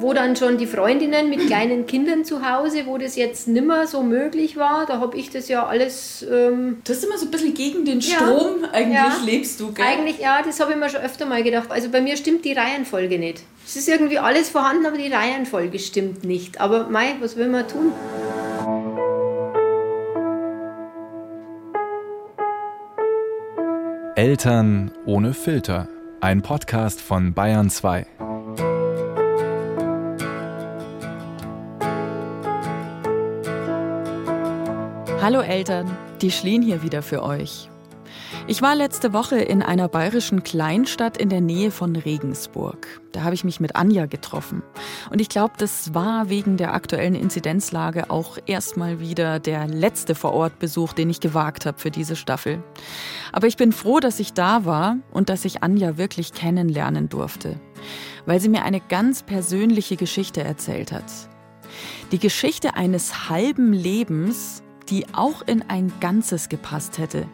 wo dann schon die Freundinnen mit kleinen Kindern zu Hause, wo das jetzt nimmer so möglich war, da habe ich das ja alles. Ähm, du hast immer so ein bisschen gegen den Strom ja, eigentlich ja, lebst du, gell? Eigentlich, ja, das habe ich mir schon öfter mal gedacht. Also bei mir stimmt die Reihenfolge nicht. Es ist irgendwie alles vorhanden, aber die Reihenfolge stimmt nicht. Aber Mai, was will man tun? Eltern ohne Filter. Ein Podcast von Bayern 2. Hallo Eltern, die Schlien hier wieder für euch. Ich war letzte Woche in einer bayerischen Kleinstadt in der Nähe von Regensburg. Da habe ich mich mit Anja getroffen. Und ich glaube, das war wegen der aktuellen Inzidenzlage auch erstmal wieder der letzte Vorortbesuch, den ich gewagt habe für diese Staffel. Aber ich bin froh, dass ich da war und dass ich Anja wirklich kennenlernen durfte, weil sie mir eine ganz persönliche Geschichte erzählt hat. Die Geschichte eines halben Lebens, die auch in ein Ganzes gepasst hätte.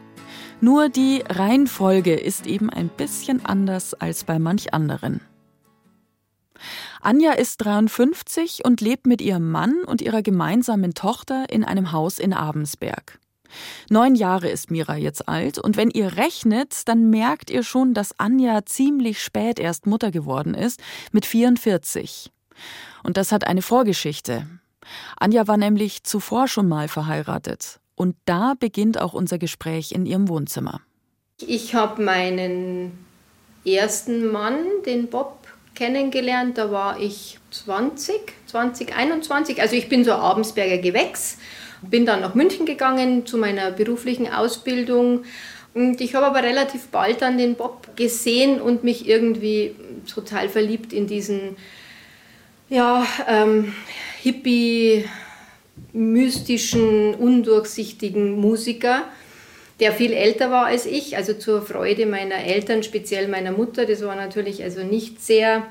Nur die Reihenfolge ist eben ein bisschen anders als bei manch anderen. Anja ist 53 und lebt mit ihrem Mann und ihrer gemeinsamen Tochter in einem Haus in Abensberg. Neun Jahre ist Mira jetzt alt und wenn ihr rechnet, dann merkt ihr schon, dass Anja ziemlich spät erst Mutter geworden ist, mit 44. Und das hat eine Vorgeschichte. Anja war nämlich zuvor schon mal verheiratet. Und da beginnt auch unser Gespräch in ihrem Wohnzimmer. Ich habe meinen ersten Mann, den Bob, kennengelernt. Da war ich 20, 20, 21. Also ich bin so Abensberger Gewächs. Bin dann nach München gegangen zu meiner beruflichen Ausbildung. Und ich habe aber relativ bald dann den Bob gesehen und mich irgendwie total verliebt in diesen ja, ähm, hippie, mystischen, undurchsichtigen Musiker, der viel älter war als ich, also zur Freude meiner Eltern, speziell meiner Mutter. Das war natürlich also nicht sehr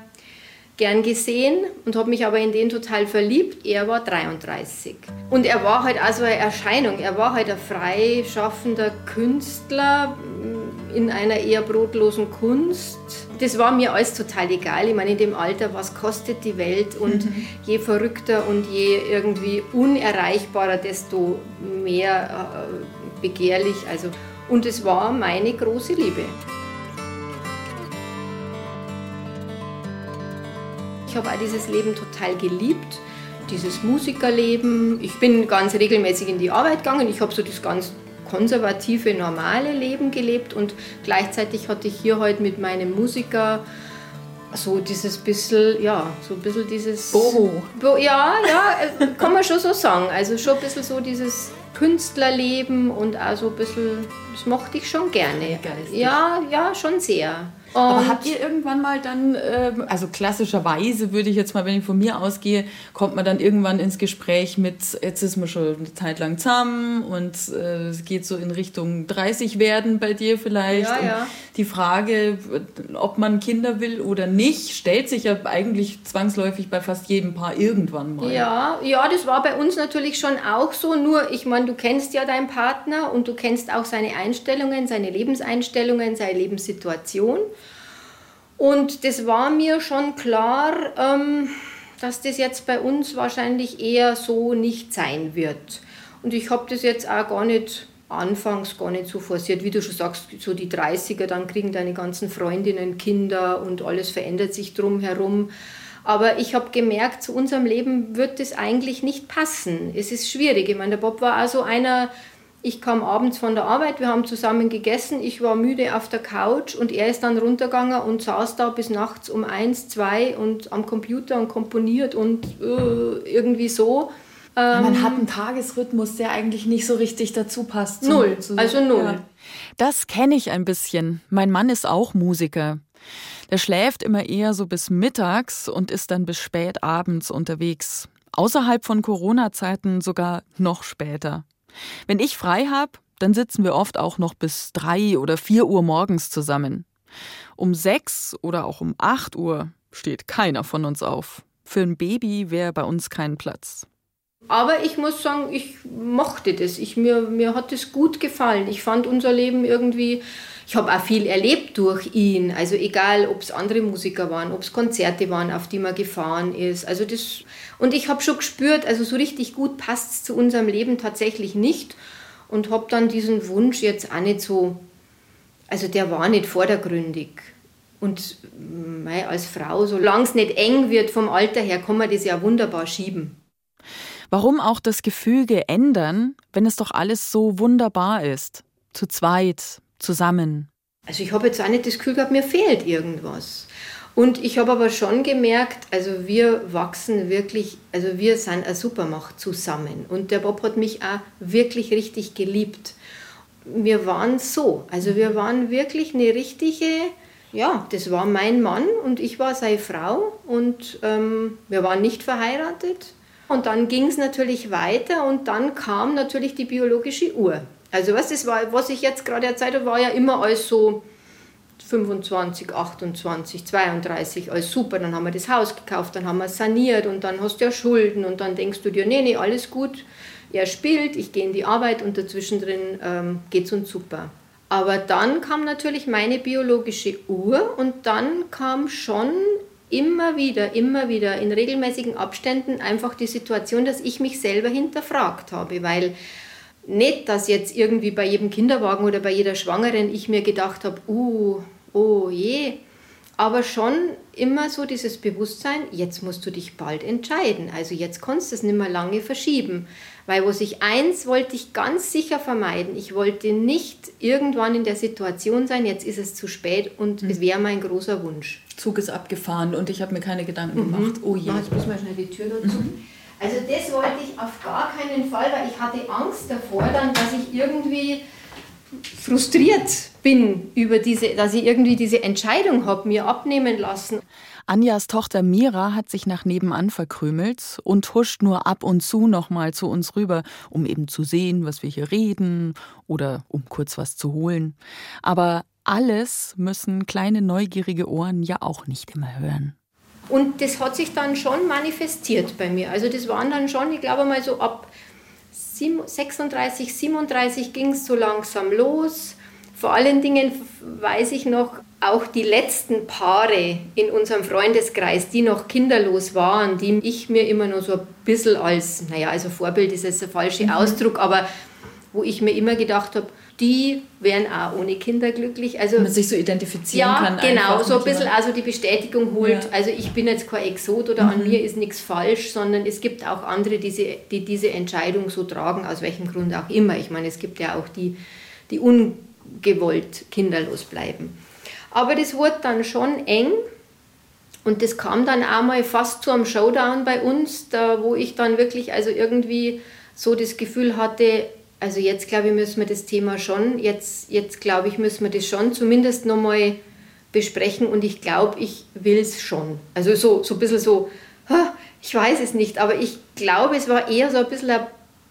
gern gesehen und habe mich aber in den total verliebt. Er war 33. Und er war halt also eine Erscheinung. Er war halt ein freischaffender Künstler in einer eher brotlosen Kunst. Das war mir alles total egal. Ich meine, in dem Alter, was kostet die Welt? Und mhm. je verrückter und je irgendwie unerreichbarer, desto mehr äh, begehrlich. Also, und es war meine große Liebe. Ich habe auch dieses Leben total geliebt, dieses Musikerleben. Ich bin ganz regelmäßig in die Arbeit gegangen. Ich habe so das ganz konservative, normale Leben gelebt und gleichzeitig hatte ich hier heute mit meinem Musiker so dieses bisschen, ja, so ein bisschen dieses. Boho. Bo, ja, ja, äh, kann man schon so sagen. Also schon ein bisschen so dieses Künstlerleben und auch so ein bisschen, das mochte ich schon gerne. Geistig. Ja, ja, schon sehr. Und Aber habt ihr irgendwann mal dann, ähm, also klassischerweise würde ich jetzt mal, wenn ich von mir ausgehe, kommt man dann irgendwann ins Gespräch mit, jetzt ist man schon eine Zeit lang zusammen und äh, es geht so in Richtung 30 werden bei dir vielleicht. Ja, ja. die Frage, ob man Kinder will oder nicht, stellt sich ja eigentlich zwangsläufig bei fast jedem Paar irgendwann mal. Ja, ja, das war bei uns natürlich schon auch so. Nur, ich meine, du kennst ja deinen Partner und du kennst auch seine Einstellungen, seine Lebenseinstellungen, seine Lebenssituation. Und das war mir schon klar, ähm, dass das jetzt bei uns wahrscheinlich eher so nicht sein wird. Und ich habe das jetzt auch gar nicht anfangs gar nicht so forciert, wie du schon sagst, so die 30er, dann kriegen deine ganzen Freundinnen Kinder und alles verändert sich drumherum. Aber ich habe gemerkt, zu unserem Leben wird das eigentlich nicht passen. Es ist schwierig. Ich meine, der Bob war also einer, ich kam abends von der Arbeit, wir haben zusammen gegessen, ich war müde auf der Couch und er ist dann runtergegangen und saß da bis nachts um eins, zwei und am Computer und komponiert und äh, irgendwie so. Ja, man ähm, hat einen Tagesrhythmus, der eigentlich nicht so richtig dazu passt. Null, also null. Ja. Das kenne ich ein bisschen. Mein Mann ist auch Musiker. Der schläft immer eher so bis mittags und ist dann bis spät abends unterwegs. Außerhalb von Corona-Zeiten sogar noch später. Wenn ich frei habe, dann sitzen wir oft auch noch bis drei oder vier Uhr morgens zusammen. Um sechs oder auch um acht Uhr steht keiner von uns auf. Für ein Baby wäre bei uns kein Platz. Aber ich muss sagen, ich mochte das. Ich, mir, mir hat es gut gefallen. Ich fand unser Leben irgendwie, ich habe auch viel erlebt durch ihn. Also egal, ob es andere Musiker waren, ob es Konzerte waren, auf die man gefahren ist. Also das, und ich habe schon gespürt, also so richtig gut passt es zu unserem Leben tatsächlich nicht. Und habe dann diesen Wunsch jetzt auch nicht so, also der war nicht vordergründig. Und mei, als Frau, solange es nicht eng wird vom Alter her, kann man das ja wunderbar schieben. Warum auch das Gefüge ändern, wenn es doch alles so wunderbar ist? Zu zweit, zusammen. Also ich habe jetzt auch nicht das Gefühl gehabt, mir fehlt irgendwas. Und ich habe aber schon gemerkt, also wir wachsen wirklich, also wir sind eine Supermacht zusammen. Und der Bob hat mich auch wirklich richtig geliebt. Wir waren so, also wir waren wirklich eine richtige, ja, das war mein Mann und ich war seine Frau und ähm, wir waren nicht verheiratet. Und dann ging es natürlich weiter und dann kam natürlich die biologische Uhr. Also was, das war, was ich jetzt gerade erzählt habe, war ja immer als so 25, 28, 32, alles super. Dann haben wir das Haus gekauft, dann haben wir es saniert und dann hast du ja Schulden und dann denkst du dir, nee, nee, alles gut. Er spielt, ich gehe in die Arbeit und dazwischen drin ähm, geht es uns super. Aber dann kam natürlich meine biologische Uhr und dann kam schon immer wieder, immer wieder in regelmäßigen Abständen einfach die Situation, dass ich mich selber hinterfragt habe, weil nicht, dass jetzt irgendwie bei jedem Kinderwagen oder bei jeder Schwangeren ich mir gedacht habe, uh, oh je, aber schon immer so dieses Bewusstsein, jetzt musst du dich bald entscheiden. Also jetzt kannst du es nicht mehr lange verschieben. Weil was ich eins wollte ich ganz sicher vermeiden. Ich wollte nicht irgendwann in der Situation sein, jetzt ist es zu spät und mhm. es wäre mein großer Wunsch. Zug ist abgefahren und ich habe mir keine Gedanken mhm. gemacht. Oh je. Jetzt müssen wir schnell die Tür dazu. Mhm. Also das wollte ich auf gar keinen Fall, weil ich hatte Angst davor, dann, dass ich irgendwie frustriert bin über diese, dass ich irgendwie diese Entscheidung habe, mir abnehmen lassen. Anjas Tochter Mira hat sich nach nebenan verkrümelt und huscht nur ab und zu nochmal zu uns rüber, um eben zu sehen, was wir hier reden oder um kurz was zu holen. Aber alles müssen kleine neugierige Ohren ja auch nicht immer hören. Und das hat sich dann schon manifestiert bei mir. Also das waren dann schon, ich glaube mal so ab 36, 37 ging es so langsam los. Vor allen Dingen weiß ich noch, auch die letzten Paare in unserem Freundeskreis, die noch kinderlos waren, die ich mir immer nur so ein bisschen als, naja, also Vorbild ist jetzt der falsche mhm. Ausdruck, aber wo ich mir immer gedacht habe, die wären auch ohne Kinder glücklich. Also, man sich so identifizieren ja, kann. Genau, so ein bisschen also die Bestätigung holt. Ja. Also ich bin jetzt kein Exot oder mhm. an mir ist nichts falsch, sondern es gibt auch andere, die, sie, die diese Entscheidung so tragen, aus welchem Grund auch immer. Ich meine, es gibt ja auch die, die ungewollt kinderlos bleiben. Aber das wurde dann schon eng und das kam dann auch mal fast zu einem Showdown bei uns, da, wo ich dann wirklich also irgendwie so das Gefühl hatte, also jetzt glaube ich, müssen wir das Thema schon, jetzt, jetzt glaube ich, müssen wir das schon zumindest nochmal besprechen und ich glaube, ich will es schon. Also so, so ein bisschen so, ich weiß es nicht, aber ich glaube, es war eher so ein bisschen eine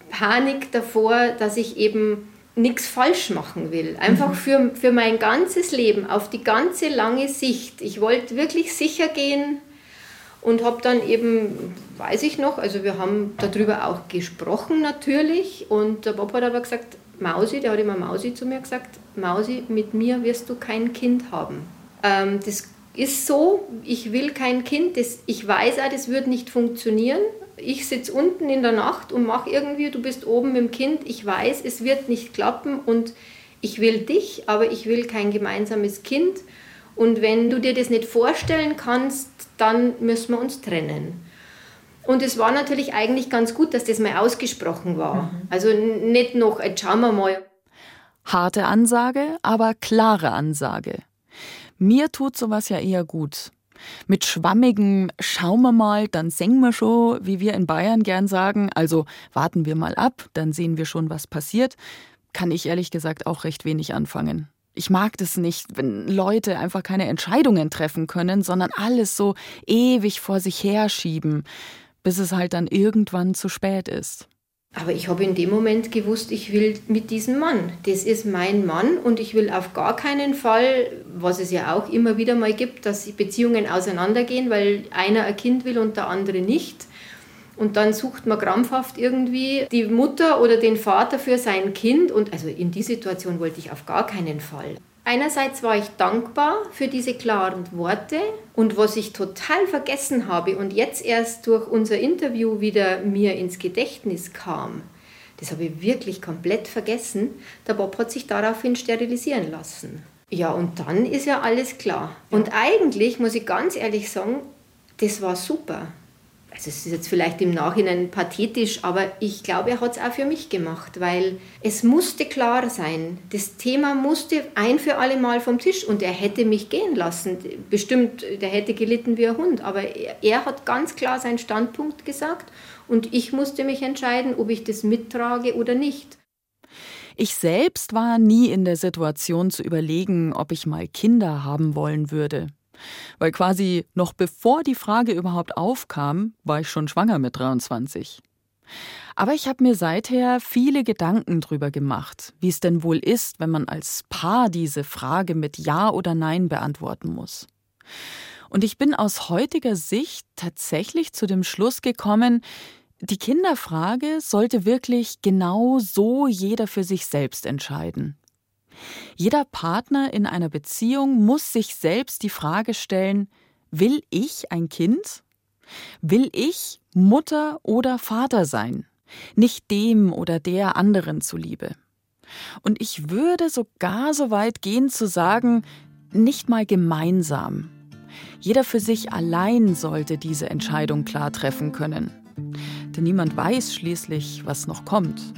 Panik davor, dass ich eben nichts falsch machen will. Einfach mhm. für, für mein ganzes Leben, auf die ganze lange Sicht. Ich wollte wirklich sicher gehen, und habe dann eben, weiß ich noch, also wir haben darüber auch gesprochen natürlich und der Bob hat aber gesagt, Mausi, der hat immer Mausi zu mir gesagt, Mausi, mit mir wirst du kein Kind haben. Ähm, das ist so, ich will kein Kind, das, ich weiß auch, das wird nicht funktionieren. Ich sitze unten in der Nacht und mache irgendwie, du bist oben mit dem Kind, ich weiß, es wird nicht klappen und ich will dich, aber ich will kein gemeinsames Kind. Und wenn du dir das nicht vorstellen kannst, dann müssen wir uns trennen. Und es war natürlich eigentlich ganz gut, dass das mal ausgesprochen war. Mhm. Also nicht noch, jetzt schauen wir mal. Harte Ansage, aber klare Ansage. Mir tut sowas ja eher gut. Mit schwammigem Schauen wir mal, dann singen wir schon, wie wir in Bayern gern sagen, also warten wir mal ab, dann sehen wir schon, was passiert, kann ich ehrlich gesagt auch recht wenig anfangen. Ich mag das nicht, wenn Leute einfach keine Entscheidungen treffen können, sondern alles so ewig vor sich herschieben, bis es halt dann irgendwann zu spät ist. Aber ich habe in dem Moment gewusst, ich will mit diesem Mann. Das ist mein Mann und ich will auf gar keinen Fall, was es ja auch immer wieder mal gibt, dass Beziehungen auseinandergehen, weil einer ein Kind will und der andere nicht. Und dann sucht man krampfhaft irgendwie die Mutter oder den Vater für sein Kind. Und also in die Situation wollte ich auf gar keinen Fall. Einerseits war ich dankbar für diese klaren Worte und was ich total vergessen habe und jetzt erst durch unser Interview wieder mir ins Gedächtnis kam, das habe ich wirklich komplett vergessen, der Bob hat sich daraufhin sterilisieren lassen. Ja, und dann ist ja alles klar. Und eigentlich muss ich ganz ehrlich sagen, das war super also es ist jetzt vielleicht im Nachhinein pathetisch, aber ich glaube, er hat es auch für mich gemacht, weil es musste klar sein, das Thema musste ein für alle Mal vom Tisch und er hätte mich gehen lassen. Bestimmt, der hätte gelitten wie ein Hund, aber er, er hat ganz klar seinen Standpunkt gesagt und ich musste mich entscheiden, ob ich das mittrage oder nicht. Ich selbst war nie in der Situation zu überlegen, ob ich mal Kinder haben wollen würde. Weil quasi noch bevor die Frage überhaupt aufkam, war ich schon schwanger mit 23. Aber ich habe mir seither viele Gedanken drüber gemacht, wie es denn wohl ist, wenn man als Paar diese Frage mit Ja oder Nein beantworten muss. Und ich bin aus heutiger Sicht tatsächlich zu dem Schluss gekommen, die Kinderfrage sollte wirklich genau so jeder für sich selbst entscheiden. Jeder Partner in einer Beziehung muss sich selbst die Frage stellen, will ich ein Kind? Will ich Mutter oder Vater sein? Nicht dem oder der anderen zuliebe. Und ich würde sogar so weit gehen zu sagen, nicht mal gemeinsam. Jeder für sich allein sollte diese Entscheidung klar treffen können. Denn niemand weiß schließlich, was noch kommt.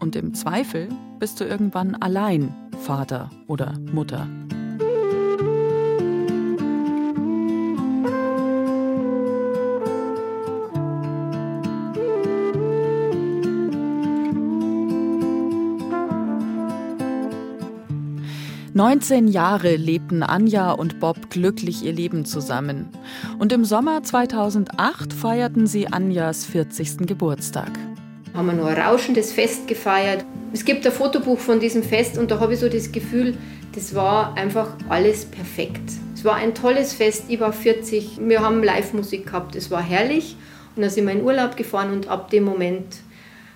Und im Zweifel bist du irgendwann allein Vater oder Mutter. Neunzehn Jahre lebten Anja und Bob glücklich ihr Leben zusammen. Und im Sommer 2008 feierten sie Anjas 40. Geburtstag. Haben wir nur ein rauschendes Fest gefeiert. Es gibt ein Fotobuch von diesem Fest und da habe ich so das Gefühl, das war einfach alles perfekt. Es war ein tolles Fest, ich war 40, wir haben Live-Musik gehabt, es war herrlich. Und dann sind wir in Urlaub gefahren und ab dem Moment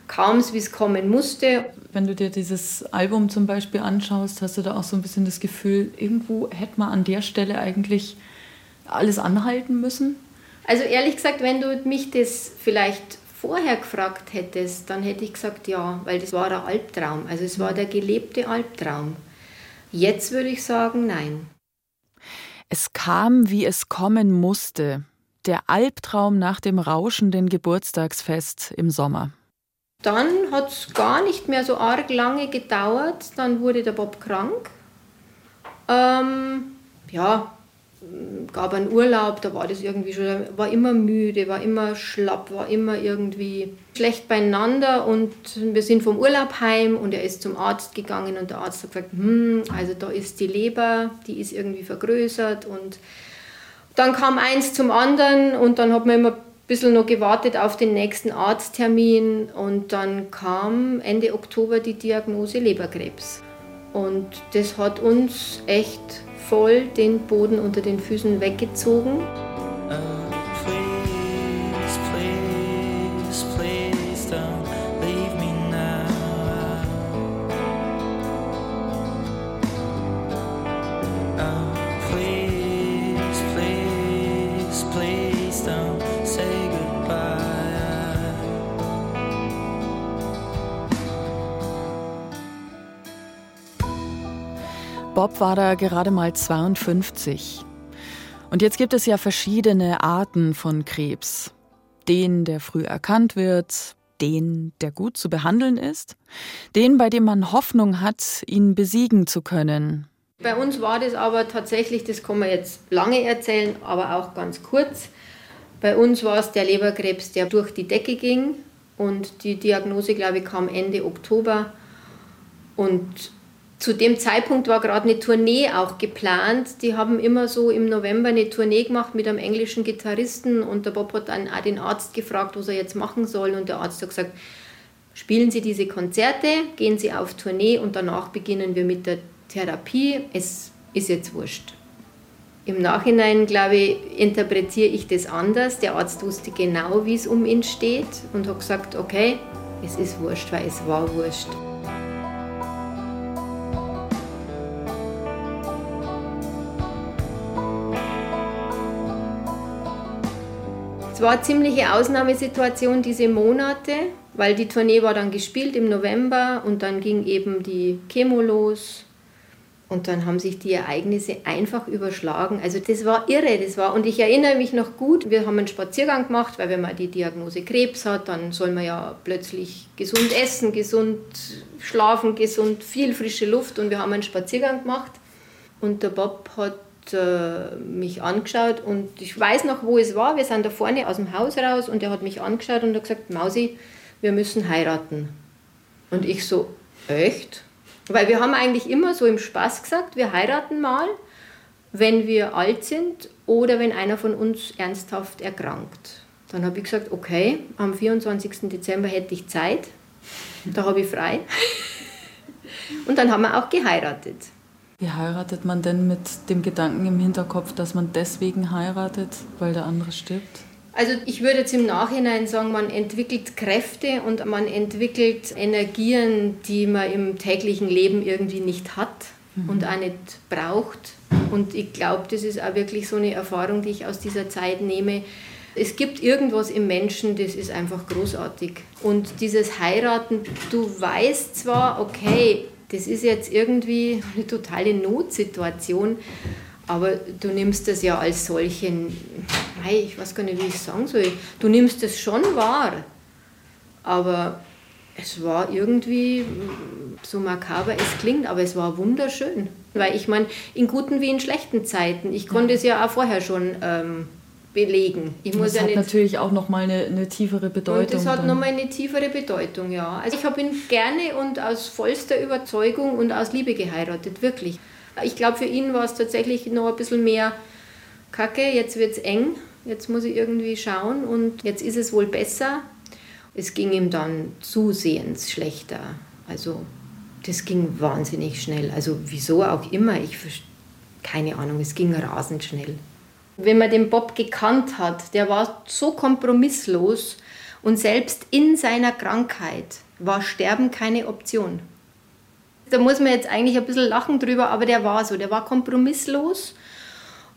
kam es, wie es kommen musste. Wenn du dir dieses Album zum Beispiel anschaust, hast du da auch so ein bisschen das Gefühl, irgendwo hätte man an der Stelle eigentlich alles anhalten müssen? Also ehrlich gesagt, wenn du mich das vielleicht vorher gefragt hättest, dann hätte ich gesagt ja, weil das war der Albtraum. Also es war der gelebte Albtraum. Jetzt würde ich sagen nein. Es kam, wie es kommen musste. Der Albtraum nach dem rauschenden Geburtstagsfest im Sommer. Dann hat es gar nicht mehr so arg lange gedauert. Dann wurde der Bob krank. Ähm, ja, gab einen Urlaub, da war das irgendwie schon, war immer müde, war immer schlapp, war immer irgendwie schlecht beieinander und wir sind vom Urlaub heim und er ist zum Arzt gegangen und der Arzt hat gesagt, hm, also da ist die Leber, die ist irgendwie vergrößert und dann kam eins zum anderen und dann hat man immer ein bisschen noch gewartet auf den nächsten Arzttermin und dann kam Ende Oktober die Diagnose Leberkrebs. Und das hat uns echt voll den Boden unter den Füßen weggezogen. Bob war da gerade mal 52. Und jetzt gibt es ja verschiedene Arten von Krebs. Den, der früh erkannt wird, den, der gut zu behandeln ist, den, bei dem man Hoffnung hat, ihn besiegen zu können. Bei uns war das aber tatsächlich, das kann man jetzt lange erzählen, aber auch ganz kurz. Bei uns war es der Leberkrebs, der durch die Decke ging und die Diagnose, glaube ich, kam Ende Oktober. Und zu dem Zeitpunkt war gerade eine Tournee auch geplant. Die haben immer so im November eine Tournee gemacht mit einem englischen Gitarristen und der Bob hat dann auch den Arzt gefragt, was er jetzt machen soll und der Arzt hat gesagt, spielen Sie diese Konzerte, gehen Sie auf Tournee und danach beginnen wir mit der Therapie. Es ist jetzt wurscht. Im Nachhinein, glaube ich, interpretiere ich das anders. Der Arzt wusste genau, wie es um ihn steht und hat gesagt, okay, es ist wurscht, weil es war wurscht. War ziemliche Ausnahmesituation diese Monate, weil die Tournee war dann gespielt im November und dann ging eben die Chemo los und dann haben sich die Ereignisse einfach überschlagen. Also das war irre, das war und ich erinnere mich noch gut, wir haben einen Spaziergang gemacht, weil wenn man die Diagnose Krebs hat, dann soll man ja plötzlich gesund essen, gesund schlafen, gesund viel frische Luft und wir haben einen Spaziergang gemacht und der Bob hat äh, mich angeschaut und ich weiß noch, wo es war. Wir sind da vorne aus dem Haus raus und er hat mich angeschaut und hat gesagt, Mausi, wir müssen heiraten. Und ich so, echt? Weil wir haben eigentlich immer so im Spaß gesagt, wir heiraten mal, wenn wir alt sind oder wenn einer von uns ernsthaft erkrankt. Dann habe ich gesagt, okay, am 24. Dezember hätte ich Zeit, da habe ich frei. Und dann haben wir auch geheiratet. Wie heiratet man denn mit dem Gedanken im Hinterkopf, dass man deswegen heiratet, weil der andere stirbt? Also ich würde jetzt im Nachhinein sagen, man entwickelt Kräfte und man entwickelt Energien, die man im täglichen Leben irgendwie nicht hat mhm. und auch nicht braucht. Und ich glaube, das ist auch wirklich so eine Erfahrung, die ich aus dieser Zeit nehme. Es gibt irgendwas im Menschen, das ist einfach großartig. Und dieses Heiraten, du weißt zwar, okay, das ist jetzt irgendwie eine totale Notsituation, aber du nimmst das ja als solchen, ich weiß gar nicht, wie ich es sagen soll, du nimmst es schon wahr, aber es war irgendwie so makaber es klingt, aber es war wunderschön. Weil ich meine, in guten wie in schlechten Zeiten, ich konnte es ja auch vorher schon ähm, belegen. Ich muss das ja hat natürlich auch nochmal eine, eine tiefere Bedeutung. Und das hat nochmal eine tiefere Bedeutung, ja. Also ich habe ihn gerne und aus vollster Überzeugung und aus Liebe geheiratet, wirklich. Ich glaube, für ihn war es tatsächlich noch ein bisschen mehr Kacke, jetzt wird es eng, jetzt muss ich irgendwie schauen und jetzt ist es wohl besser. Es ging ihm dann zusehends schlechter. Also das ging wahnsinnig schnell. Also wieso auch immer, ich keine Ahnung, es ging rasend schnell. Wenn man den Bob gekannt hat, der war so kompromisslos und selbst in seiner Krankheit war Sterben keine Option. Da muss man jetzt eigentlich ein bisschen lachen drüber, aber der war so, der war kompromisslos.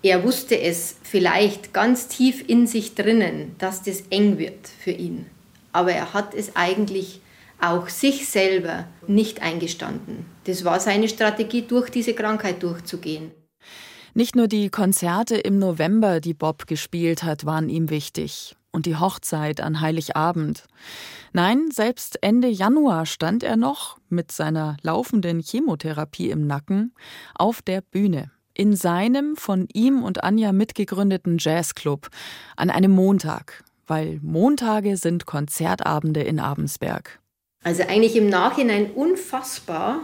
Er wusste es vielleicht ganz tief in sich drinnen, dass das eng wird für ihn. Aber er hat es eigentlich auch sich selber nicht eingestanden. Das war seine Strategie, durch diese Krankheit durchzugehen. Nicht nur die Konzerte im November, die Bob gespielt hat, waren ihm wichtig und die Hochzeit an Heiligabend. Nein, selbst Ende Januar stand er noch mit seiner laufenden Chemotherapie im Nacken auf der Bühne in seinem von ihm und Anja mitgegründeten Jazzclub an einem Montag, weil Montage sind Konzertabende in Abensberg. Also eigentlich im Nachhinein unfassbar,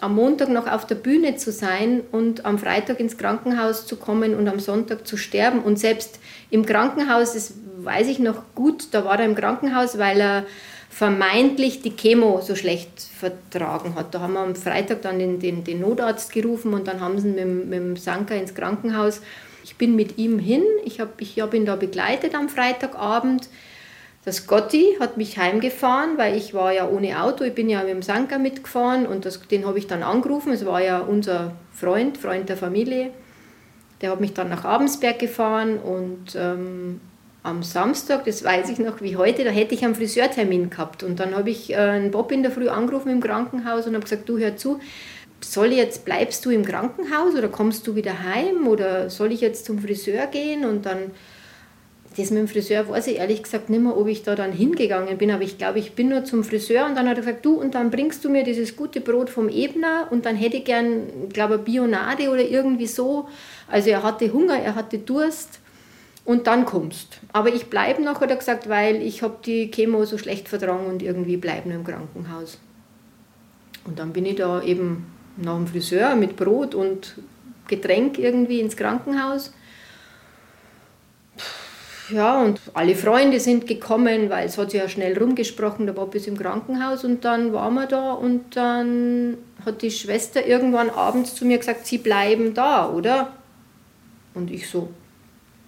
am Montag noch auf der Bühne zu sein und am Freitag ins Krankenhaus zu kommen und am Sonntag zu sterben. Und selbst im Krankenhaus, das weiß ich noch gut, da war er im Krankenhaus, weil er vermeintlich die Chemo so schlecht vertragen hat. Da haben wir am Freitag dann den, den, den Notarzt gerufen und dann haben sie ihn mit, mit dem Sanka ins Krankenhaus. Ich bin mit ihm hin, ich habe ich hab ihn da begleitet am Freitagabend. Das Gotti hat mich heimgefahren, weil ich war ja ohne Auto, ich bin ja mit dem Sanka mitgefahren und das, den habe ich dann angerufen. Es war ja unser Freund, Freund der Familie. Der hat mich dann nach Abensberg gefahren und ähm, am Samstag, das weiß ich noch wie heute, da hätte ich einen Friseurtermin gehabt. Und dann habe ich äh, einen Bob in der Früh angerufen im Krankenhaus und habe gesagt, du hör zu, soll jetzt, bleibst du im Krankenhaus oder kommst du wieder heim oder soll ich jetzt zum Friseur gehen? Und dann das mit dem Friseur weiß ich ehrlich gesagt nicht mehr, ob ich da dann hingegangen bin, aber ich glaube, ich bin nur zum Friseur und dann hat er gesagt, du, und dann bringst du mir dieses gute Brot vom Ebner und dann hätte ich gern, glaube ich, Bionade oder irgendwie so. Also er hatte Hunger, er hatte Durst und dann kommst. Aber ich bleibe noch, hat er gesagt, weil ich habe die Chemo so schlecht vertragen und irgendwie bleibe nur im Krankenhaus. Und dann bin ich da eben nach dem Friseur mit Brot und Getränk irgendwie ins Krankenhaus ja, und alle Freunde sind gekommen, weil es hat sich ja schnell rumgesprochen, der Bob ist im Krankenhaus und dann waren wir da und dann hat die Schwester irgendwann abends zu mir gesagt, sie bleiben da, oder? Und ich so,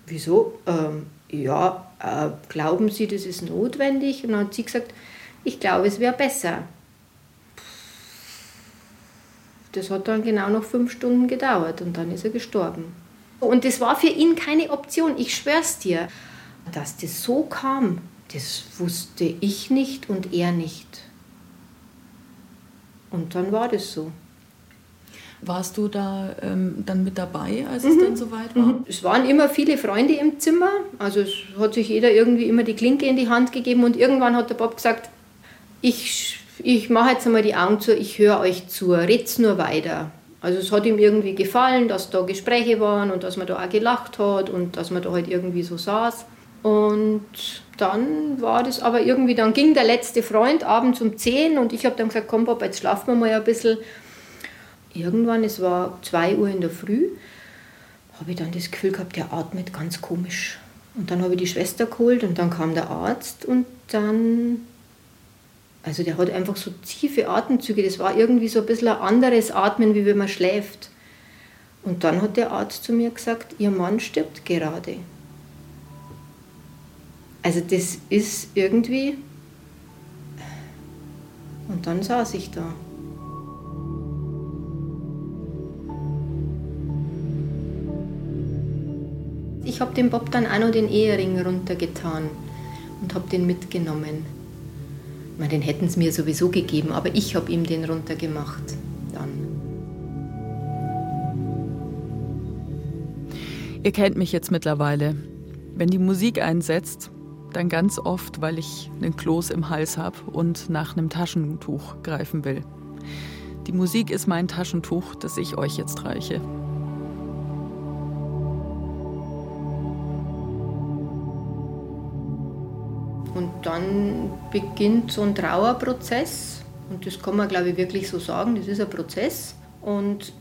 wieso? Ähm, ja, äh, glauben Sie, das ist notwendig? Und dann hat sie gesagt, ich glaube, es wäre besser. Das hat dann genau noch fünf Stunden gedauert und dann ist er gestorben. Und das war für ihn keine Option, ich schwör's dir. Dass das so kam, das wusste ich nicht und er nicht. Und dann war das so. Warst du da ähm, dann mit dabei, als mhm. es dann soweit war? Mhm. Es waren immer viele Freunde im Zimmer. Also es hat sich jeder irgendwie immer die Klinke in die Hand gegeben und irgendwann hat der Bob gesagt, ich, ich mache jetzt einmal die Augen zu, ich höre euch zu, red's nur weiter. Also es hat ihm irgendwie gefallen, dass da Gespräche waren und dass man da auch gelacht hat und dass man da halt irgendwie so saß. Und dann war das aber irgendwie, dann ging der letzte Freund abends um 10 und ich habe dann gesagt, komm Bob, jetzt schlafen wir mal ein bisschen irgendwann, es war 2 Uhr in der Früh, habe ich dann das Gefühl gehabt, der atmet ganz komisch. Und dann habe ich die Schwester geholt und dann kam der Arzt und dann, also der hat einfach so tiefe Atemzüge, das war irgendwie so ein bisschen ein anderes Atmen, wie wenn man schläft. Und dann hat der Arzt zu mir gesagt, Ihr Mann stirbt gerade. Also das ist irgendwie... Und dann saß ich da. Ich habe dem Bob dann auch noch den Ehering runtergetan und habe den mitgenommen. Ich meine, den hätten sie mir sowieso gegeben, aber ich habe ihm den runtergemacht dann. Ihr kennt mich jetzt mittlerweile. Wenn die Musik einsetzt, dann ganz oft, weil ich einen Kloß im Hals habe und nach einem Taschentuch greifen will. Die Musik ist mein Taschentuch, das ich euch jetzt reiche. Und dann beginnt so ein Trauerprozess. Und das kann man, glaube ich, wirklich so sagen. Das ist ein Prozess. Und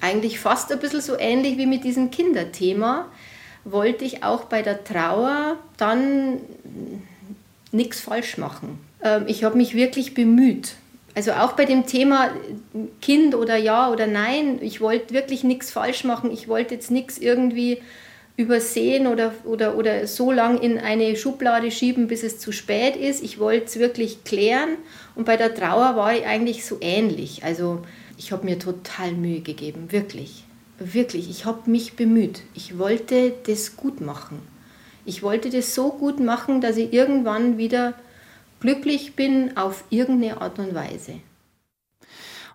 eigentlich fast ein bisschen so ähnlich wie mit diesem Kinderthema wollte ich auch bei der Trauer dann nichts falsch machen. Ähm, ich habe mich wirklich bemüht. Also auch bei dem Thema Kind oder ja oder nein, ich wollte wirklich nichts falsch machen. Ich wollte jetzt nichts irgendwie übersehen oder, oder, oder so lang in eine Schublade schieben, bis es zu spät ist. Ich wollte es wirklich klären. Und bei der Trauer war ich eigentlich so ähnlich. Also ich habe mir total Mühe gegeben, wirklich. Wirklich, ich habe mich bemüht. Ich wollte das gut machen. Ich wollte das so gut machen, dass ich irgendwann wieder glücklich bin auf irgendeine Art und Weise.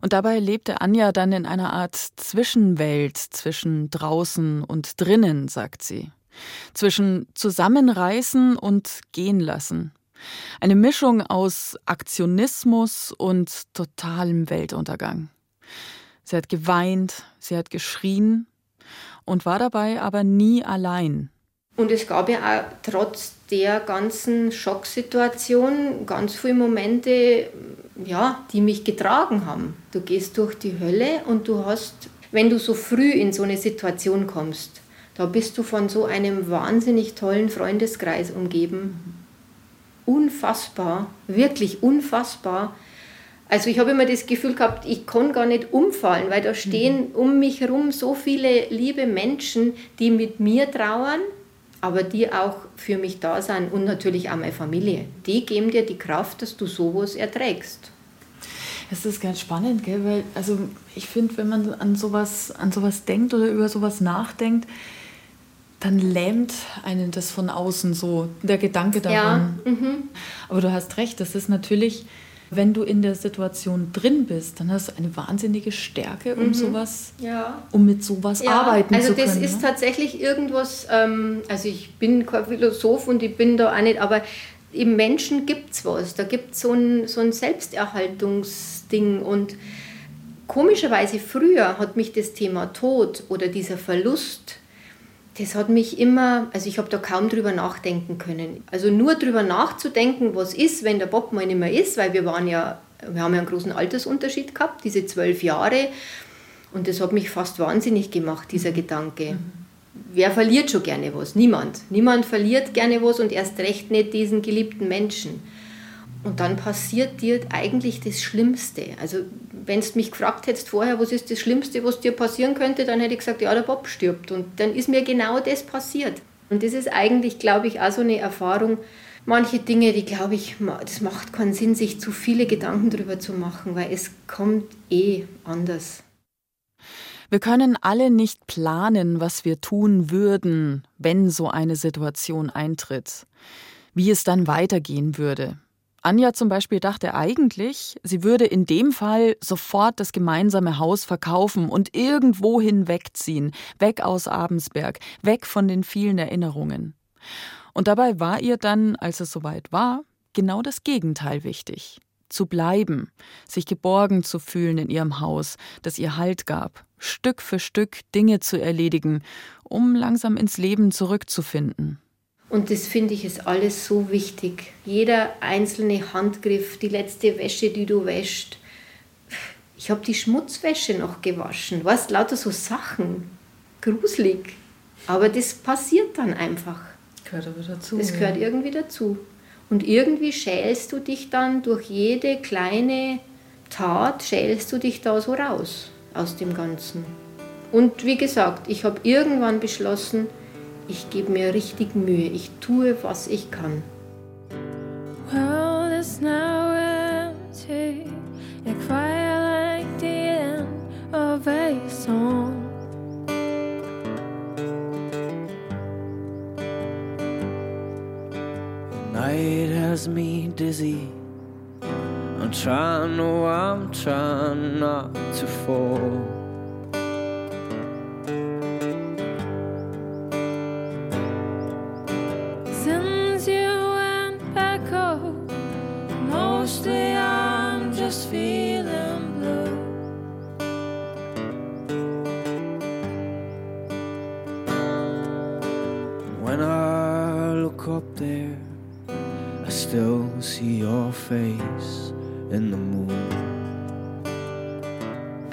Und dabei lebte Anja dann in einer Art Zwischenwelt zwischen draußen und drinnen, sagt sie. Zwischen zusammenreißen und gehen lassen. Eine Mischung aus Aktionismus und totalem Weltuntergang. Sie hat geweint, sie hat geschrien und war dabei aber nie allein. Und es gab ja auch trotz der ganzen Schocksituation ganz viele Momente, ja, die mich getragen haben. Du gehst durch die Hölle und du hast, wenn du so früh in so eine Situation kommst, da bist du von so einem wahnsinnig tollen Freundeskreis umgeben. Unfassbar, wirklich unfassbar. Also ich habe immer das Gefühl gehabt, ich kann gar nicht umfallen, weil da stehen mhm. um mich herum so viele liebe Menschen, die mit mir trauern, aber die auch für mich da sind und natürlich auch meine Familie. Die geben dir die Kraft, dass du sowas erträgst. Es ist ganz spannend, gell? weil also ich finde, wenn man an sowas, an sowas denkt oder über sowas nachdenkt, dann lähmt einen das von außen so, der Gedanke daran. Ja, mhm. Aber du hast recht, das ist natürlich wenn du in der Situation drin bist, dann hast du eine wahnsinnige Stärke, um mhm. sowas, ja. um mit sowas ja, arbeiten also zu können. Also das ist ne? tatsächlich irgendwas, ähm, also ich bin kein Philosoph und ich bin da auch nicht, aber im Menschen gibt es was. Da gibt es so ein, so ein Selbsterhaltungsding und komischerweise früher hat mich das Thema Tod oder dieser Verlust das hat mich immer, also ich habe da kaum drüber nachdenken können. Also nur drüber nachzudenken, was ist, wenn der Bob mal nicht mehr ist, weil wir waren ja, wir haben ja einen großen Altersunterschied gehabt, diese zwölf Jahre. Und das hat mich fast wahnsinnig gemacht, dieser mhm. Gedanke. Mhm. Wer verliert schon gerne was? Niemand. Niemand verliert gerne was und erst recht nicht diesen geliebten Menschen. Und dann passiert dir eigentlich das Schlimmste. Also wenn du mich gefragt hättest vorher, was ist das Schlimmste, was dir passieren könnte, dann hätte ich gesagt, ja, der Bob stirbt. Und dann ist mir genau das passiert. Und das ist eigentlich, glaube ich, auch so eine Erfahrung. Manche Dinge, die glaube ich, das macht keinen Sinn, sich zu viele Gedanken darüber zu machen, weil es kommt eh anders. Wir können alle nicht planen, was wir tun würden, wenn so eine Situation eintritt. Wie es dann weitergehen würde. Anja zum Beispiel dachte eigentlich, sie würde in dem Fall sofort das gemeinsame Haus verkaufen und irgendwohin wegziehen, weg aus Abensberg, weg von den vielen Erinnerungen. Und dabei war ihr dann, als es soweit war, genau das Gegenteil wichtig. Zu bleiben, sich geborgen zu fühlen in ihrem Haus, das ihr Halt gab, Stück für Stück Dinge zu erledigen, um langsam ins Leben zurückzufinden. Und das finde ich ist alles so wichtig. Jeder einzelne Handgriff, die letzte Wäsche, die du wäschst. Ich habe die Schmutzwäsche noch gewaschen. Was lauter so Sachen. Gruselig. Aber das passiert dann einfach. Gehört aber dazu. Das gehört ja. irgendwie dazu. Und irgendwie schälst du dich dann durch jede kleine Tat, schälst du dich da so raus aus dem Ganzen. Und wie gesagt, ich habe irgendwann beschlossen, ich gebe mir richtig Mühe. Ich tue, was ich kann. Well, it's now empty, and quiet like the end of a song. night has me dizzy. I'm trying, no, I'm trying not to fall.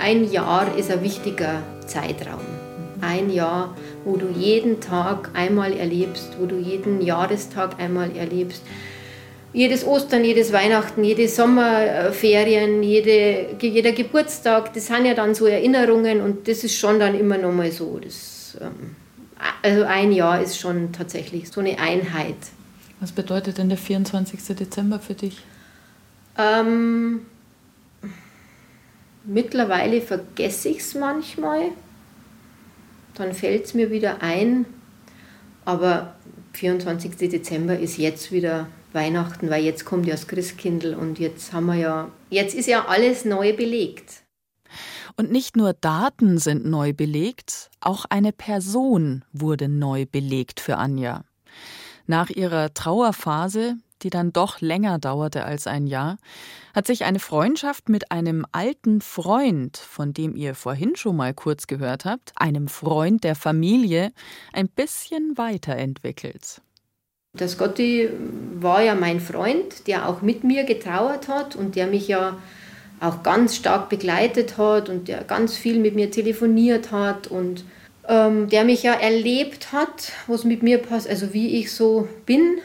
Ein Jahr ist ein wichtiger Zeitraum. Ein Jahr, wo du jeden Tag einmal erlebst, wo du jeden Jahrestag einmal erlebst. Jedes Ostern, jedes Weihnachten, jede Sommerferien, jede, jeder Geburtstag, das sind ja dann so Erinnerungen und das ist schon dann immer noch mal so. Das, ähm, also ein Jahr ist schon tatsächlich so eine Einheit. Was bedeutet denn der 24. Dezember für dich? Ähm, Mittlerweile vergesse ich es manchmal, dann fällt es mir wieder ein, aber 24. Dezember ist jetzt wieder Weihnachten, weil jetzt kommt ja das Christkindl und jetzt haben wir ja, jetzt ist ja alles neu belegt. Und nicht nur Daten sind neu belegt, auch eine Person wurde neu belegt für Anja. Nach ihrer Trauerphase, die dann doch länger dauerte als ein Jahr, hat sich eine Freundschaft mit einem alten Freund, von dem ihr vorhin schon mal kurz gehört habt, einem Freund der Familie, ein bisschen weiterentwickelt. Der Scotty war ja mein Freund, der auch mit mir getrauert hat und der mich ja auch ganz stark begleitet hat und der ganz viel mit mir telefoniert hat und ähm, der mich ja erlebt hat, was mit mir passt, also wie ich so bin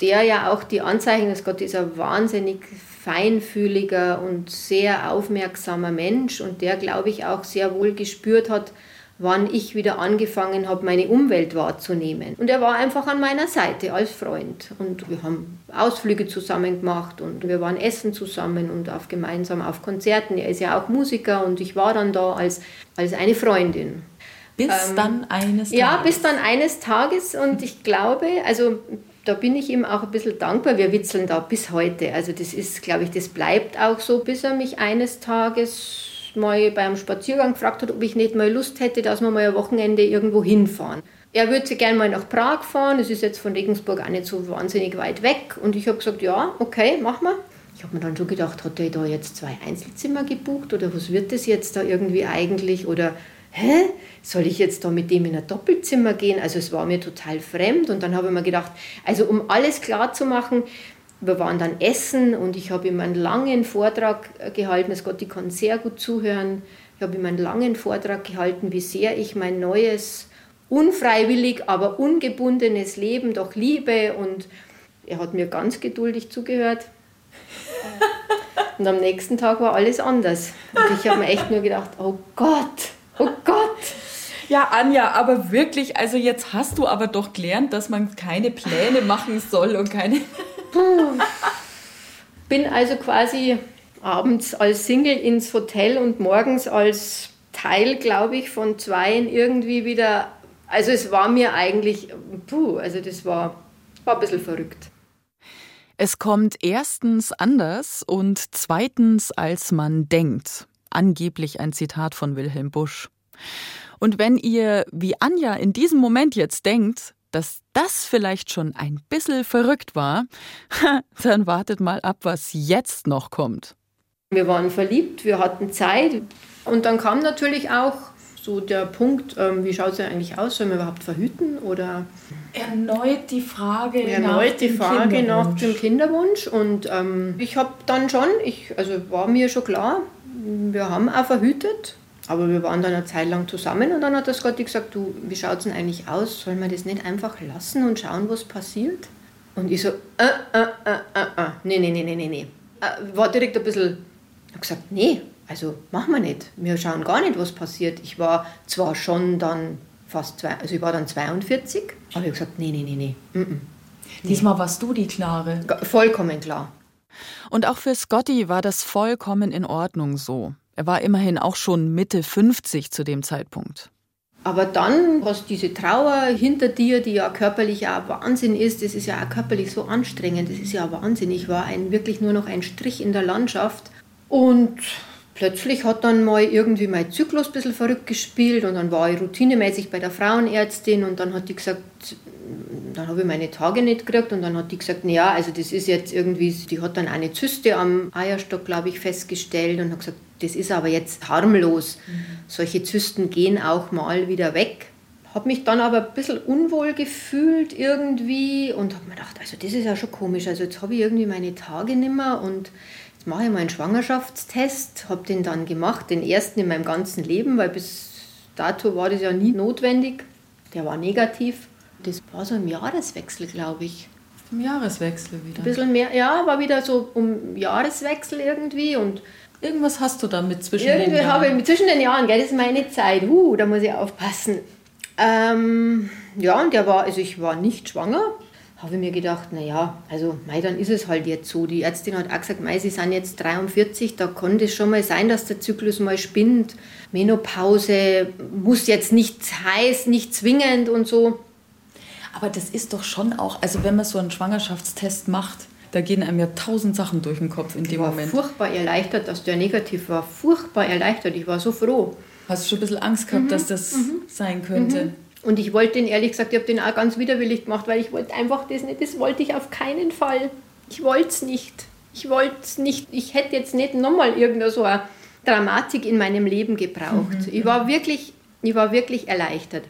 der ja auch die Anzeichen, dass Gott ist ein wahnsinnig feinfühliger und sehr aufmerksamer Mensch und der, glaube ich, auch sehr wohl gespürt hat, wann ich wieder angefangen habe, meine Umwelt wahrzunehmen. Und er war einfach an meiner Seite als Freund. Und wir haben Ausflüge zusammen gemacht und wir waren essen zusammen und auf gemeinsam auf Konzerten. Er ist ja auch Musiker und ich war dann da als, als eine Freundin. Bis ähm, dann eines Tages. Ja, bis dann eines Tages. Und ich glaube, also da bin ich ihm auch ein bisschen dankbar. Wir witzeln da bis heute. Also das ist, glaube ich, das bleibt auch so, bis er mich eines Tages mal beim Spaziergang gefragt hat, ob ich nicht mal Lust hätte, dass wir mal ein Wochenende irgendwo hinfahren. Er würde gerne mal nach Prag fahren. Es ist jetzt von Regensburg auch nicht so wahnsinnig weit weg. Und ich habe gesagt, ja, okay, mach mal. Ich habe mir dann schon gedacht, hat er da jetzt zwei Einzelzimmer gebucht oder was wird das jetzt da irgendwie eigentlich? Oder hä, soll ich jetzt da mit dem in ein Doppelzimmer gehen? Also es war mir total fremd und dann habe ich mir gedacht, also um alles klar zu machen, wir waren dann essen und ich habe ihm einen langen Vortrag äh, gehalten. Es Gott, ich kann sehr gut zuhören. Ich habe ihm einen langen Vortrag gehalten, wie sehr ich mein neues, unfreiwillig, aber ungebundenes Leben doch liebe und er hat mir ganz geduldig zugehört. Und am nächsten Tag war alles anders. Und ich habe mir echt nur gedacht, oh Gott, oh Gott. Ja, Anja, aber wirklich, also jetzt hast du aber doch gelernt, dass man keine Pläne machen soll und keine. Bin also quasi abends als Single ins Hotel und morgens als Teil, glaube ich, von zweien irgendwie wieder. Also es war mir eigentlich, puh, also das war, war ein bisschen verrückt. Es kommt erstens anders und zweitens, als man denkt. Angeblich ein Zitat von Wilhelm Busch. Und wenn ihr, wie Anja in diesem Moment jetzt denkt, dass das vielleicht schon ein bisschen verrückt war, dann wartet mal ab, was jetzt noch kommt. Wir waren verliebt, wir hatten Zeit und dann kam natürlich auch so der Punkt, ähm, wie schaut es denn eigentlich aus? Sollen wir überhaupt verhüten? Oder erneut die Frage, erneut nach, die dem Frage nach dem Kinderwunsch. Und ähm, ich habe dann schon, ich, also war mir schon klar, wir haben auch verhütet, aber wir waren dann eine Zeit lang zusammen und dann hat das Gotti gesagt, du, wie schaut es denn eigentlich aus? Sollen wir das nicht einfach lassen und schauen, was passiert? Und ich so, äh, äh, äh, äh, äh. nee, nee, nee, nee, nee, nee. Äh, war direkt ein bisschen, ich habe gesagt, nee, also machen wir nicht. Wir schauen gar nicht, was passiert. Ich war zwar schon dann fast zwei, also ich war dann 42, aber ich habe gesagt, nee, nee, nee, nee. Mm -mm. Diesmal warst du die Klare. Vollkommen klar. Und auch für Scotty war das vollkommen in Ordnung so. Er war immerhin auch schon Mitte 50 zu dem Zeitpunkt. Aber dann hast du diese Trauer hinter dir, die ja körperlich auch Wahnsinn ist. Das ist ja auch körperlich so anstrengend. Das ist ja Wahnsinn. Ich war ein, wirklich nur noch ein Strich in der Landschaft. Und plötzlich hat dann mal irgendwie mein Zyklus ein bisschen verrückt gespielt und dann war ich routinemäßig bei der Frauenärztin und dann hat die gesagt, dann habe ich meine Tage nicht gekriegt und dann hat die gesagt, naja, also das ist jetzt irgendwie, die hat dann eine Zyste am Eierstock, glaube ich, festgestellt und hat gesagt, das ist aber jetzt harmlos. Mhm. Solche Zysten gehen auch mal wieder weg. Habe mich dann aber ein bisschen unwohl gefühlt irgendwie und habe mir gedacht, also das ist ja schon komisch, also jetzt habe ich irgendwie meine Tage nimmer und Jetzt mache ich mal einen Schwangerschaftstest, habe den dann gemacht, den ersten in meinem ganzen Leben, weil bis dato war das ja nie notwendig. Der war negativ. Das war so im Jahreswechsel, glaube ich. Im Jahreswechsel wieder? Ein bisschen mehr, ja, war wieder so um Jahreswechsel irgendwie und Irgendwas hast du damit zwischen den Jahren? habe ich zwischen den Jahren, gell, das ist meine Zeit. Uh, da muss ich aufpassen. Ähm, ja, und der war, also ich war nicht schwanger, habe ich mir gedacht, naja, also mei, dann ist es halt jetzt so. Die Ärztin hat auch gesagt, mei, Sie sind jetzt 43, da konnte es schon mal sein, dass der Zyklus mal spinnt. Menopause muss jetzt nichts heiß, nicht zwingend und so. Aber das ist doch schon auch, also wenn man so einen Schwangerschaftstest macht, da gehen einem ja tausend Sachen durch den Kopf in dem ich war Moment. furchtbar erleichtert, dass der negativ war. Furchtbar erleichtert. Ich war so froh. Hast du schon ein bisschen Angst gehabt, mhm. dass das mhm. sein könnte? Mhm. Und ich wollte den, ehrlich gesagt, ich habe den auch ganz widerwillig gemacht, weil ich wollte einfach das nicht, das wollte ich auf keinen Fall. Ich wollte es nicht. Ich wollte es nicht. Ich hätte jetzt nicht nochmal irgendeine so eine Dramatik in meinem Leben gebraucht. Mhm. Ich war wirklich, ich war wirklich erleichtert.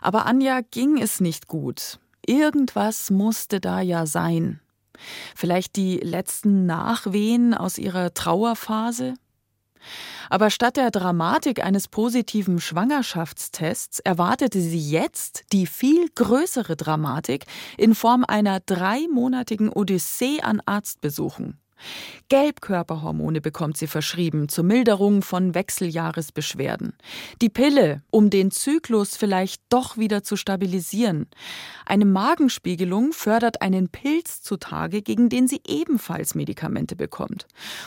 Aber Anja ging es nicht gut. Irgendwas musste da ja sein. Vielleicht die letzten Nachwehen aus ihrer Trauerphase? Aber statt der Dramatik eines positiven Schwangerschaftstests erwartete sie jetzt die viel größere Dramatik in Form einer dreimonatigen Odyssee an Arztbesuchen. Gelbkörperhormone bekommt sie verschrieben zur Milderung von Wechseljahresbeschwerden. Die Pille, um den Zyklus vielleicht doch wieder zu stabilisieren. Eine Magenspiegelung fördert einen Pilz zutage, gegen den sie ebenfalls Medikamente bekommt.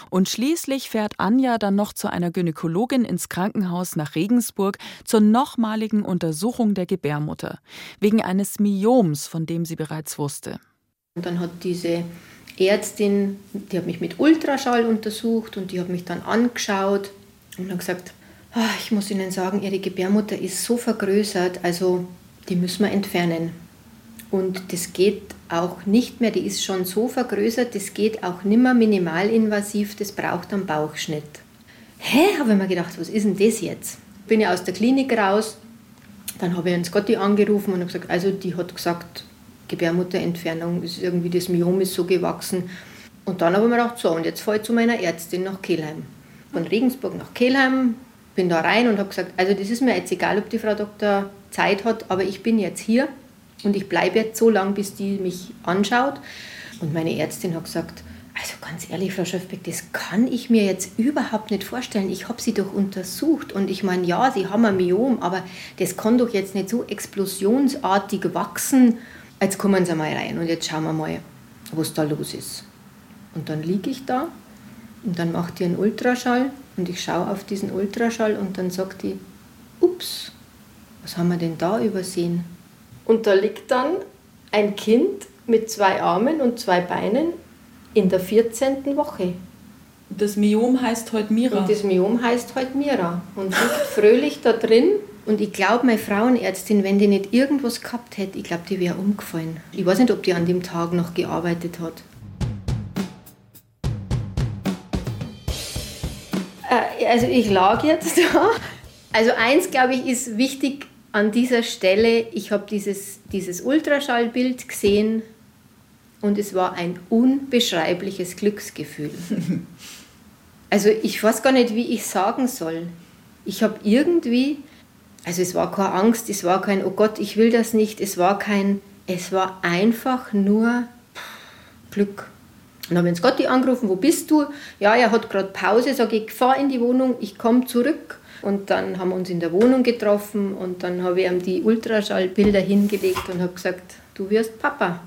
Und schließlich fährt Anja dann noch zu einer Gynäkologin ins Krankenhaus nach Regensburg zur nochmaligen Untersuchung der Gebärmutter. Wegen eines Myoms, von dem sie bereits wusste. Und dann hat diese Ärztin, die hat mich mit Ultraschall untersucht und die hat mich dann angeschaut und hat gesagt, ah, ich muss Ihnen sagen, Ihre Gebärmutter ist so vergrößert, also die müssen wir entfernen. Und das geht auch nicht mehr, die ist schon so vergrößert, das geht auch nicht mehr minimalinvasiv, das braucht einen Bauchschnitt. Hä, habe ich mir gedacht, was ist denn das jetzt? Bin ich aus der Klinik raus, dann habe ich einen Scotty angerufen und habe gesagt, also die hat gesagt, Gebärmutterentfernung, ist irgendwie das Myom ist so gewachsen. Und dann habe ich mir gedacht, so, und jetzt fahre ich zu meiner Ärztin nach Kehlheim. Von Regensburg nach Kehlheim, bin da rein und habe gesagt, also das ist mir jetzt egal, ob die Frau Doktor Zeit hat, aber ich bin jetzt hier und ich bleibe jetzt so lange, bis die mich anschaut. Und meine Ärztin hat gesagt, Also ganz ehrlich, Frau Schöfbeck, das kann ich mir jetzt überhaupt nicht vorstellen. Ich habe sie doch untersucht und ich meine, ja, sie haben ein Myom, aber das kann doch jetzt nicht so explosionsartig wachsen. Jetzt kommen Sie mal rein und jetzt schauen wir mal, was da los ist. Und dann liege ich da und dann macht die einen Ultraschall und ich schaue auf diesen Ultraschall und dann sagt die, ups, was haben wir denn da übersehen? Und da liegt dann ein Kind mit zwei Armen und zwei Beinen in der 14. Woche. Das Myom heißt heute Mira. Und das Myom heißt heute Mira. Und liegt fröhlich da drin. Und ich glaube, meine Frauenärztin, wenn die nicht irgendwas gehabt hätte, ich glaube, die wäre umgefallen. Ich weiß nicht, ob die an dem Tag noch gearbeitet hat. Äh, also ich lag jetzt da. Also eins, glaube ich, ist wichtig an dieser Stelle. Ich habe dieses, dieses Ultraschallbild gesehen und es war ein unbeschreibliches Glücksgefühl. Also ich weiß gar nicht, wie ich sagen soll. Ich habe irgendwie, also es war keine Angst, es war kein, oh Gott, ich will das nicht, es war kein, es war einfach nur Glück. Dann habe ich ins Gotti angerufen, wo bist du? Ja, er hat gerade Pause, sage ich, fahr in die Wohnung, ich komme zurück. Und dann haben wir uns in der Wohnung getroffen und dann habe ich ihm die Ultraschallbilder hingelegt und habe gesagt, du wirst Papa.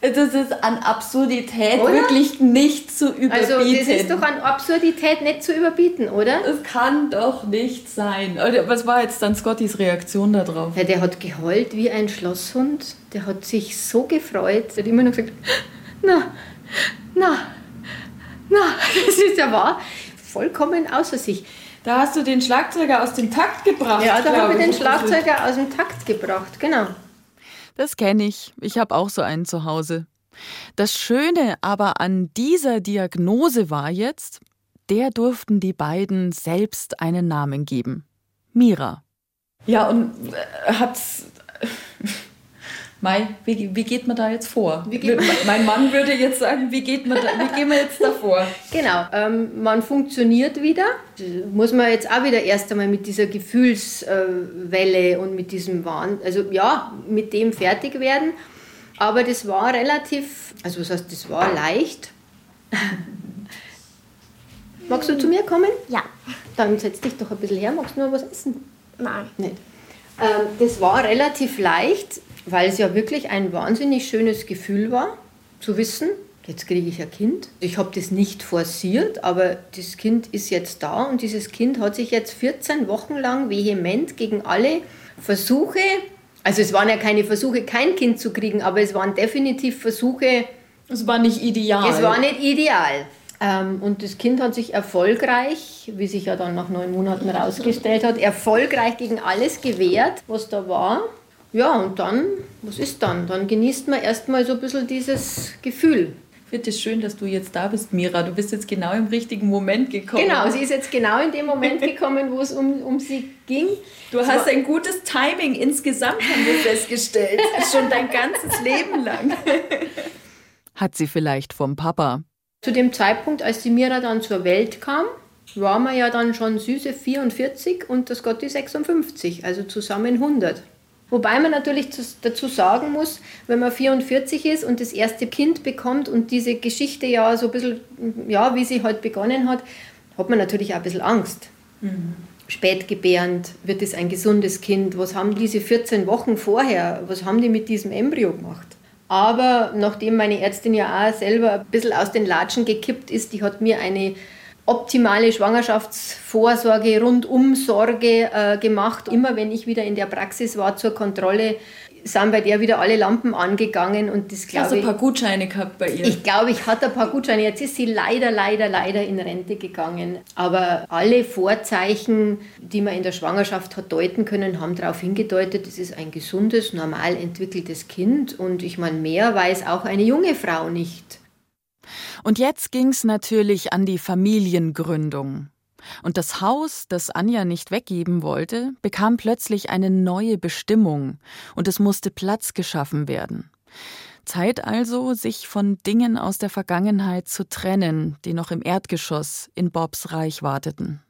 Das ist an Absurdität oder? wirklich nicht zu überbieten. Also das ist doch an Absurdität nicht zu überbieten, oder? Das kann doch nicht sein. Was war jetzt dann Scottys Reaktion darauf? Ja, der hat geheult wie ein Schlosshund. Der hat sich so gefreut. Der hat immer noch gesagt, na, na, na, das ist ja wahr. Vollkommen außer sich. Da hast du den Schlagzeuger aus dem Takt gebracht. Ja, da habe ich den Schlagzeuger aus dem Takt gebracht, genau. Das kenne ich. Ich habe auch so einen zu Hause. Das Schöne aber an dieser Diagnose war jetzt, der durften die beiden selbst einen Namen geben. Mira. Ja, und äh, hat's Mai, wie, wie geht man da jetzt vor? mein Mann würde jetzt sagen, wie, geht man da, wie gehen wir jetzt davor? Genau, ähm, man funktioniert wieder. Muss man jetzt auch wieder erst einmal mit dieser Gefühlswelle und mit diesem Wahn, also ja, mit dem fertig werden. Aber das war relativ, also was heißt, das war leicht. Magst du zu mir kommen? Ja. Dann setz dich doch ein bisschen her. Magst du noch was essen? Nein. Nicht. Ähm, das war relativ leicht weil es ja wirklich ein wahnsinnig schönes Gefühl war, zu wissen, jetzt kriege ich ein Kind. Ich habe das nicht forciert, aber das Kind ist jetzt da und dieses Kind hat sich jetzt 14 Wochen lang vehement gegen alle Versuche, also es waren ja keine Versuche, kein Kind zu kriegen, aber es waren definitiv Versuche. Es war nicht ideal. Es war nicht ideal. Ähm, und das Kind hat sich erfolgreich, wie sich ja dann nach neun Monaten herausgestellt hat, erfolgreich gegen alles gewehrt, was da war. Ja, und dann, was ist dann? Dann genießt man erstmal so ein bisschen dieses Gefühl. Ich finde es schön, dass du jetzt da bist, Mira. Du bist jetzt genau im richtigen Moment gekommen. Genau, sie ist jetzt genau in dem Moment gekommen, wo es um, um sie ging. Du hast ein gutes Timing insgesamt, haben wir festgestellt. Schon dein ganzes Leben lang. Hat sie vielleicht vom Papa. Zu dem Zeitpunkt, als die Mira dann zur Welt kam, war man ja dann schon süße 44 und das Gotti 56, also zusammen 100. Wobei man natürlich dazu sagen muss, wenn man 44 ist und das erste Kind bekommt und diese Geschichte ja so ein bisschen, ja, wie sie halt begonnen hat, hat man natürlich auch ein bisschen Angst. Mhm. Spätgebärend, wird es ein gesundes Kind? Was haben diese 14 Wochen vorher, was haben die mit diesem Embryo gemacht? Aber nachdem meine Ärztin ja auch selber ein bisschen aus den Latschen gekippt ist, die hat mir eine optimale Schwangerschaftsvorsorge, Rundumsorge äh, gemacht. Immer wenn ich wieder in der Praxis war zur Kontrolle, sind bei der wieder alle Lampen angegangen und das glaube also ein paar Gutscheine gehabt bei ihr. Ich glaube, ich hatte ein paar Gutscheine. Jetzt ist sie leider, leider, leider in Rente gegangen. Aber alle Vorzeichen, die man in der Schwangerschaft hat deuten können, haben darauf hingedeutet, es ist ein gesundes, normal entwickeltes Kind. Und ich meine, mehr weiß auch eine junge Frau nicht. Und jetzt ging's natürlich an die Familiengründung. Und das Haus, das Anja nicht weggeben wollte, bekam plötzlich eine neue Bestimmung und es musste Platz geschaffen werden. Zeit also, sich von Dingen aus der Vergangenheit zu trennen, die noch im Erdgeschoss in Bobs Reich warteten.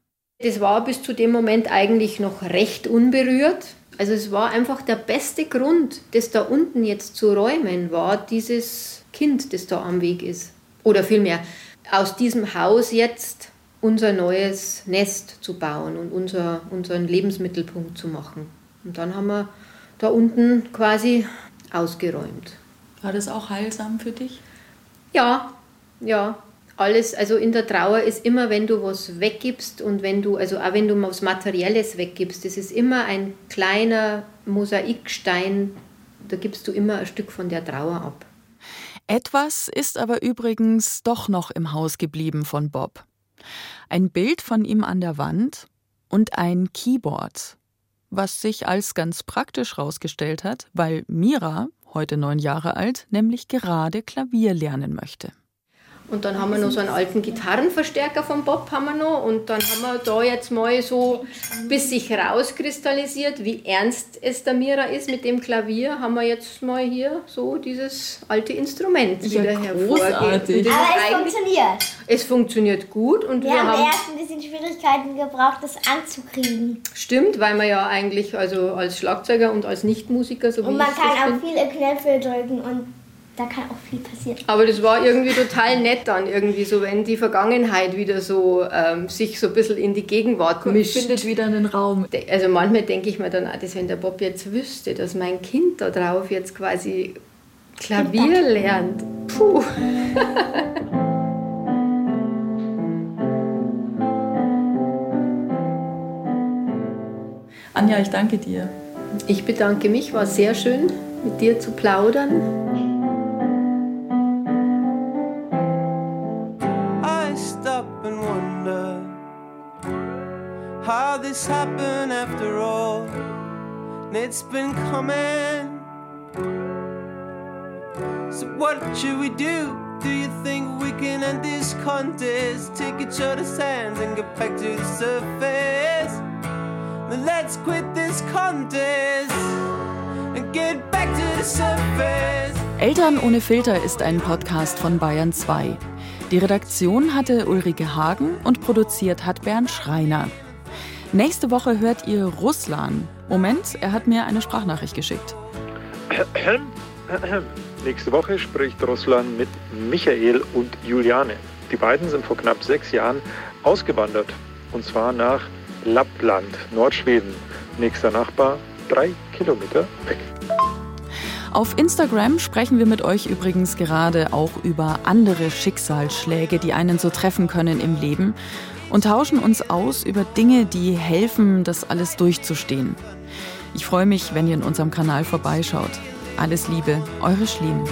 Das war bis zu dem Moment eigentlich noch recht unberührt. Also es war einfach der beste Grund, das da unten jetzt zu räumen, war dieses Kind, das da am Weg ist. Oder vielmehr aus diesem Haus jetzt unser neues Nest zu bauen und unser, unseren Lebensmittelpunkt zu machen. Und dann haben wir da unten quasi ausgeräumt. War das auch heilsam für dich? Ja, ja. Alles, also in der Trauer ist immer, wenn du was weggibst und wenn du, also auch wenn du was Materielles weggibst, das ist immer ein kleiner Mosaikstein, da gibst du immer ein Stück von der Trauer ab. Etwas ist aber übrigens doch noch im Haus geblieben von Bob. Ein Bild von ihm an der Wand und ein Keyboard, was sich als ganz praktisch herausgestellt hat, weil Mira, heute neun Jahre alt, nämlich gerade Klavier lernen möchte. Und dann haben wir noch so einen alten Gitarrenverstärker vom Bob haben wir noch. Und dann haben wir da jetzt mal so, bis sich rauskristallisiert, wie ernst es der Mira ist mit dem Klavier, haben wir jetzt mal hier so dieses alte Instrument ja, wieder hervorgeht. Aber es funktioniert. Es funktioniert gut. Und wir, wir haben, haben erst ein bisschen Schwierigkeiten gebraucht, das anzukriegen. Stimmt, weil man ja eigentlich also als Schlagzeuger und als Nichtmusiker so Und man kann auch viele Knöpfe drücken und da kann auch viel passieren. Aber das war irgendwie total nett dann, irgendwie so, wenn die Vergangenheit wieder so ähm, sich so ein bisschen in die Gegenwart mischt. Findet wieder einen Raum. Also manchmal denke ich mir dann auch, dass wenn der Bob jetzt wüsste, dass mein Kind da drauf jetzt quasi Klavier lernt. Puh. Anja, ich danke dir. Ich bedanke mich, war sehr schön, mit dir zu plaudern. This happen after all? It's been coming. So, what should we do? Do you think we can end this contest? Take each other's hands and get back to the surface. Then let's quit this contest and get back to the surface. Eltern ohne Filter ist ein Podcast von Bayern 2. Die Redaktion hatte Ulrike Hagen und produziert hat Bernd Schreiner. Nächste Woche hört ihr Russland. Moment, er hat mir eine Sprachnachricht geschickt. Nächste Woche spricht Russland mit Michael und Juliane. Die beiden sind vor knapp sechs Jahren ausgewandert. Und zwar nach Lappland, Nordschweden. Nächster Nachbar, drei Kilometer weg. Auf Instagram sprechen wir mit euch übrigens gerade auch über andere Schicksalsschläge, die einen so treffen können im Leben und tauschen uns aus über Dinge, die helfen, das alles durchzustehen. Ich freue mich, wenn ihr in unserem Kanal vorbeischaut. Alles Liebe, eure Schlien.